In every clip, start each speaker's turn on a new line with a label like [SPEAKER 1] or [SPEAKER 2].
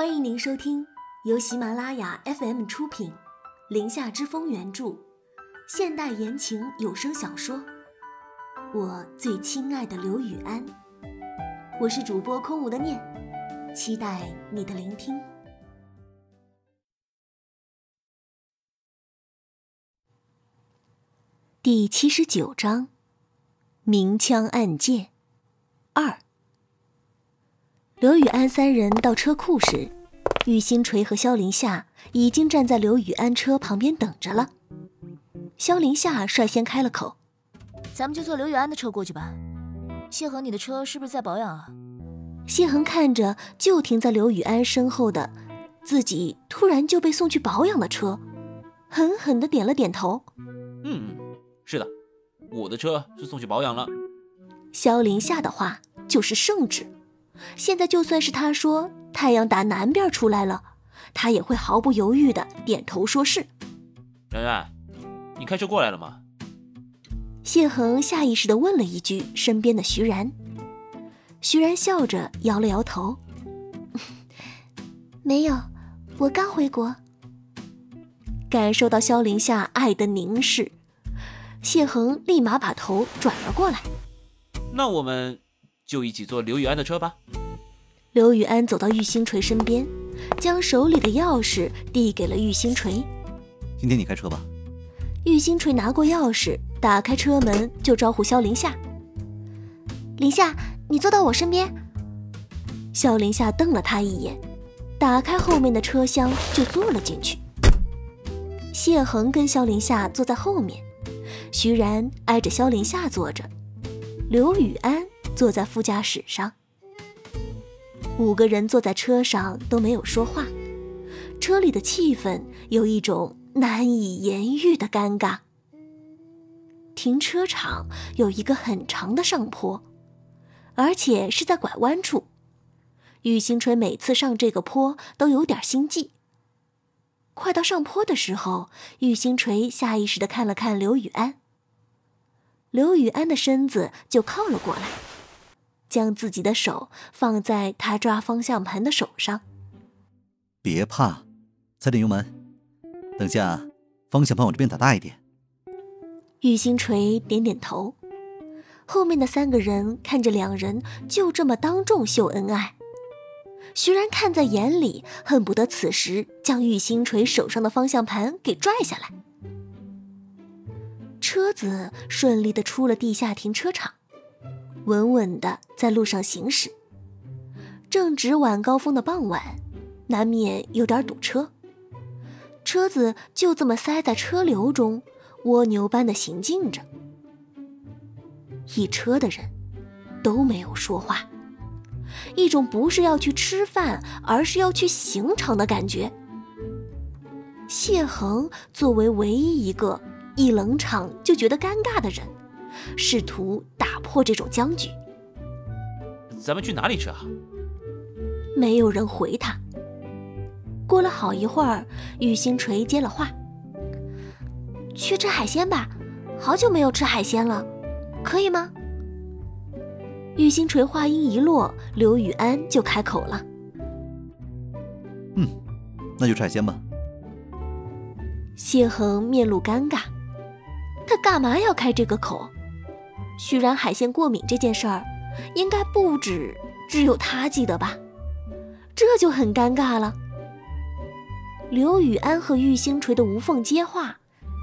[SPEAKER 1] 欢迎您收听由喜马拉雅 FM 出品，《林下之风》原著，现代言情有声小说《我最亲爱的刘雨安》。我是主播空无的念，期待你的聆听。第七十九章：明枪暗箭二。刘雨安三人到车库时，玉星锤和萧凌夏已经站在刘雨安车旁边等着了。萧凌夏率先开了口：“
[SPEAKER 2] 咱们就坐刘雨安的车过去吧。谢恒，你的车是不是在保养啊？”
[SPEAKER 1] 谢恒看着就停在刘雨安身后的自己，突然就被送去保养的车，狠狠的点了点头：“
[SPEAKER 3] 嗯，是的，我的车是送去保养了。”
[SPEAKER 1] 萧凌夏的话就是圣旨。现在就算是他说太阳打南边出来了，他也会毫不犹豫的点头说是。
[SPEAKER 3] 然然，你开车过来了吗？
[SPEAKER 1] 谢恒下意识的问了一句身边的徐然。徐然笑着摇了摇头，没有，我刚回国。感受到萧凌夏爱的凝视，谢恒立马把头转了过来。
[SPEAKER 3] 那我们。就一起坐刘雨安的车吧。
[SPEAKER 1] 刘雨安走到玉星锤身边，将手里的钥匙递给了玉星锤。
[SPEAKER 4] 今天你开车吧。
[SPEAKER 1] 玉星锤拿过钥匙，打开车门就招呼萧林夏：“
[SPEAKER 2] 林夏，你坐到我身边。”
[SPEAKER 1] 萧林夏瞪了他一眼，打开后面的车厢就坐了进去。谢恒跟萧林夏坐在后面，徐然挨着萧林夏坐着，刘雨安。坐在副驾驶上，五个人坐在车上都没有说话，车里的气氛有一种难以言喻的尴尬。停车场有一个很长的上坡，而且是在拐弯处。玉星锤每次上这个坡都有点心悸。快到上坡的时候，玉星锤下意识的看了看刘雨安，刘雨安的身子就靠了过来。将自己的手放在他抓方向盘的手上，
[SPEAKER 4] 别怕，踩点油门，等下方向盘往这边打大一点。
[SPEAKER 1] 玉星锤点点头，后面的三个人看着两人就这么当众秀恩爱，徐然看在眼里，恨不得此时将玉星锤手上的方向盘给拽下来。车子顺利的出了地下停车场。稳稳的在路上行驶。正值晚高峰的傍晚，难免有点堵车。车子就这么塞在车流中，蜗牛般的行进着。一车的人都没有说话，一种不是要去吃饭，而是要去刑场的感觉。谢恒作为唯一一个一冷场就觉得尴尬的人。试图打破这种僵局。
[SPEAKER 3] 咱们去哪里吃啊？
[SPEAKER 1] 没有人回他。过了好一会儿，玉星锤接了话：“去吃海鲜吧，好久没有吃海鲜了，可以吗？”玉星锤话音一落，刘雨安就开口了：“
[SPEAKER 4] 嗯，那就吃海鲜吧。”
[SPEAKER 1] 谢恒面露尴尬，他干嘛要开这个口？徐然海鲜过敏这件事儿，应该不止只有他记得吧？这就很尴尬了。刘雨安和玉星锤的无缝接话，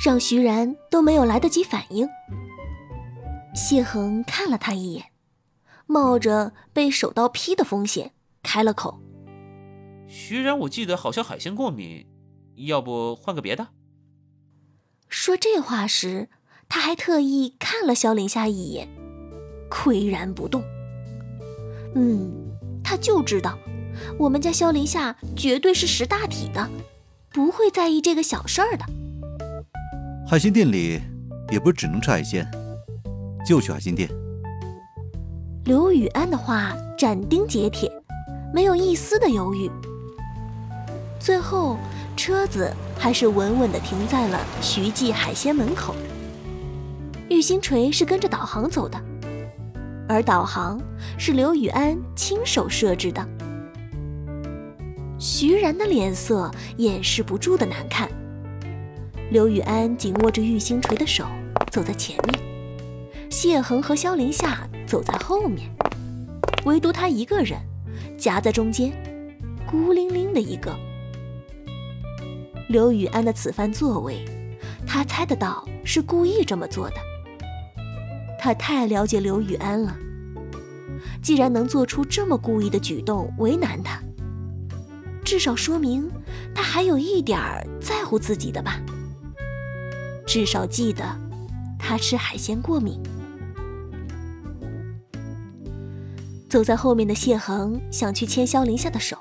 [SPEAKER 1] 让徐然都没有来得及反应。谢恒看了他一眼，冒着被手刀劈的风险，开了口：“
[SPEAKER 3] 徐然，我记得好像海鲜过敏，要不换个别的？”
[SPEAKER 1] 说这话时。他还特意看了萧凌夏一眼，岿然不动。嗯，他就知道，我们家萧凌夏绝对是识大体的，不会在意这个小事儿的。
[SPEAKER 4] 海鲜店里也不是只能吃海鲜，就去海鲜店。
[SPEAKER 1] 刘雨安的话斩钉截铁，没有一丝的犹豫。最后，车子还是稳稳地停在了徐记海鲜门口。玉星锤是跟着导航走的，而导航是刘雨安亲手设置的。徐然的脸色掩饰不住的难看。刘雨安紧握着玉星锤的手走在前面，谢恒和萧凌夏走在后面，唯独他一个人夹在中间，孤零零的一个。刘雨安的此番作为，他猜得到是故意这么做的。他太了解刘雨安了，既然能做出这么故意的举动为难他，至少说明他还有一点在乎自己的吧。至少记得他吃海鲜过敏。走在后面的谢恒想去牵萧凌夏的手，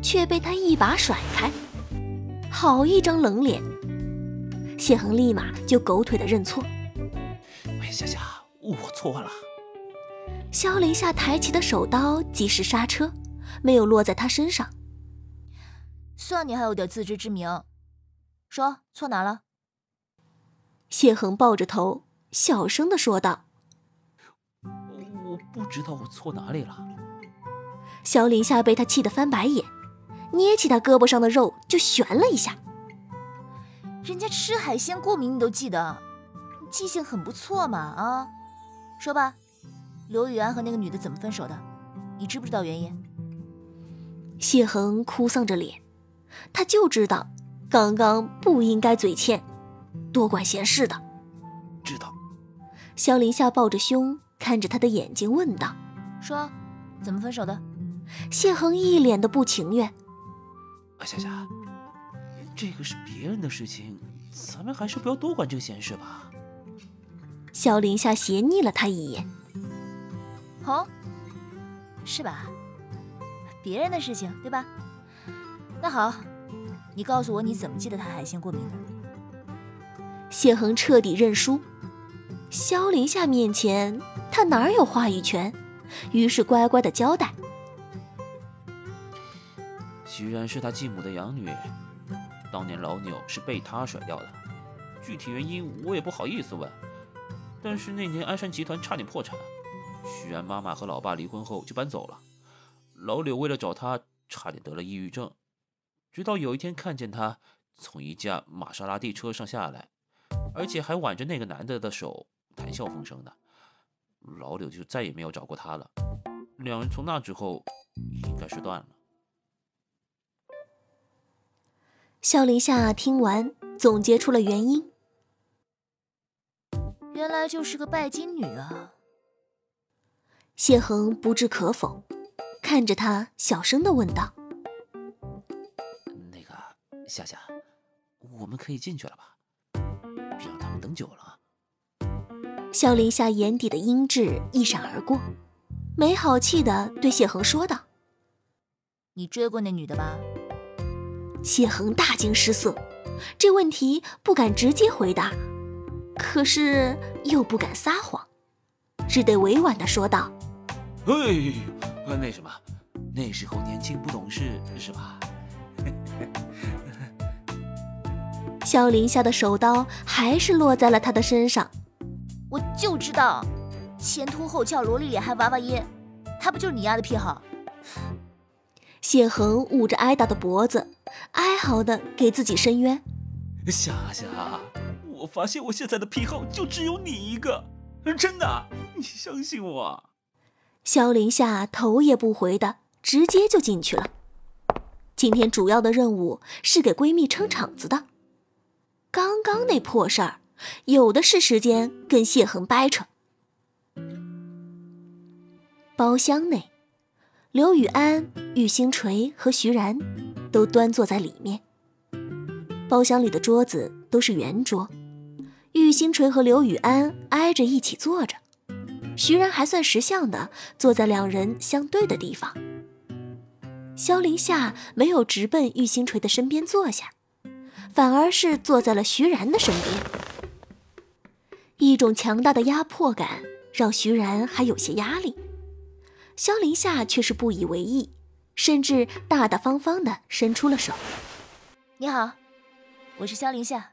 [SPEAKER 1] 却被他一把甩开。好一张冷脸！谢恒立马就狗腿的认错。
[SPEAKER 3] 喂，夏夏，错了。
[SPEAKER 1] 萧林夏抬起的手刀及时刹车，没有落在他身上。
[SPEAKER 2] 算你还有点自知之明，说错哪了？
[SPEAKER 1] 谢恒抱着头，小声的说道：“
[SPEAKER 3] 我不知道我错哪里了。”
[SPEAKER 1] 萧林夏被他气得翻白眼，捏起他胳膊上的肉就悬了一下。
[SPEAKER 2] 人家吃海鲜过敏，你都记得，记性很不错嘛啊！说吧，刘雨安和那个女的怎么分手的？你知不知道原因？
[SPEAKER 1] 谢恒哭丧着脸，他就知道刚刚不应该嘴欠。多管闲事的，
[SPEAKER 3] 知道。
[SPEAKER 1] 萧林夏抱着胸，看着他的眼睛问道：“
[SPEAKER 2] 说，怎么分手的？”
[SPEAKER 1] 谢恒一脸的不情愿。
[SPEAKER 3] 啊，夏夏，这个是别人的事情，咱们还是不要多管这个闲事吧。
[SPEAKER 1] 萧凌夏斜睨了他一眼。
[SPEAKER 2] 哦，是吧？别人的事情，对吧？那好，你告诉我，你怎么记得他海鲜过敏的？
[SPEAKER 1] 谢恒彻底认输，萧凌夏面前他哪有话语权？于是乖乖的交代：“
[SPEAKER 3] 徐然是他继母的养女，当年老扭是被他甩掉的，具体原因我也不好意思问。但是那年鞍山集团差点破产，徐然妈妈和老爸离婚后就搬走了，老柳为了找他，差点得了抑郁症，直到有一天看见他从一架玛莎拉蒂车上下来。”而且还挽着那个男的的手，谈笑风生的，老柳就再也没有找过他了。两人从那之后应该是断了。
[SPEAKER 1] 萧凌夏听完，总结出了原因，
[SPEAKER 2] 原来就是个拜金女啊。
[SPEAKER 1] 谢恒不置可否，看着他，小声的问道：“
[SPEAKER 3] 那个夏夏，我们可以进去了吧？”别让他们等久了。
[SPEAKER 1] 萧林夏眼底的阴鸷一闪而过，没好气的对谢恒说道：“
[SPEAKER 2] 你追过那女的吧？”
[SPEAKER 1] 谢恒大惊失色，这问题不敢直接回答，可是又不敢撒谎，只得委婉的说道：“
[SPEAKER 3] 哎，那什么，那时候年轻不懂事，是吧？”
[SPEAKER 1] 萧林夏的手刀还是落在了他的身上。
[SPEAKER 2] 我就知道，前凸后翘、萝莉脸还娃娃音，他不就是你丫的癖好？
[SPEAKER 1] 谢恒捂着挨打的脖子，哀嚎的给自己伸冤。
[SPEAKER 3] 夏夏，我发现我现在的癖好就只有你一个，真的，你相信我。
[SPEAKER 1] 萧凌夏头也不回的直接就进去了。今天主要的任务是给闺蜜撑场子的。刚刚那破事儿，有的是时间跟谢恒掰扯。包厢内，刘雨安、玉星锤和徐然都端坐在里面。包厢里的桌子都是圆桌，玉星锤和刘雨安挨着一起坐着，徐然还算识相的坐在两人相对的地方。萧凌夏没有直奔玉星锤的身边坐下。反而是坐在了徐然的身边，一种强大的压迫感让徐然还有些压力。萧凌夏却是不以为意，甚至大大方方的伸出了手：“
[SPEAKER 2] 你好，我是萧凌夏，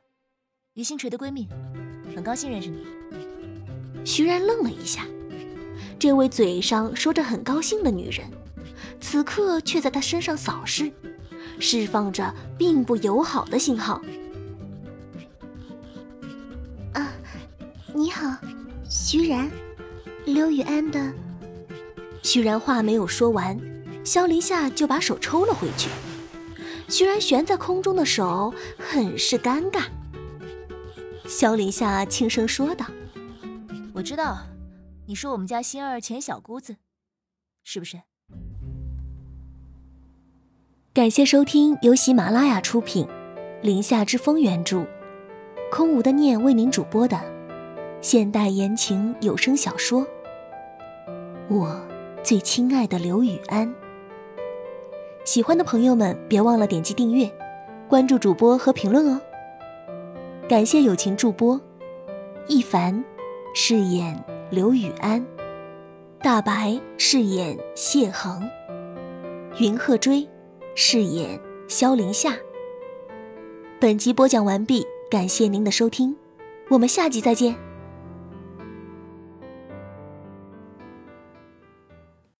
[SPEAKER 2] 于星锤的闺蜜，很高兴认识你。”
[SPEAKER 1] 徐然愣了一下，这位嘴上说着很高兴的女人，此刻却在他身上扫视，释放着并不友好的信号。
[SPEAKER 5] 啊，你好，徐然，刘雨安的。
[SPEAKER 1] 徐然话没有说完，萧林夏就把手抽了回去。徐然悬在空中的手很是尴尬。萧林夏轻声说道：“
[SPEAKER 2] 我知道，你说我们家心儿前小姑子，是不是？”
[SPEAKER 1] 感谢收听由喜马拉雅出品，《林夏之风》原著，空无的念为您主播的现代言情有声小说《我最亲爱的刘雨安》。喜欢的朋友们，别忘了点击订阅、关注主播和评论哦。感谢友情助播，一凡饰演刘雨安，大白饰演谢恒，云鹤追饰演萧凌夏。本集播讲完毕，感谢您的收听，我们下集再见。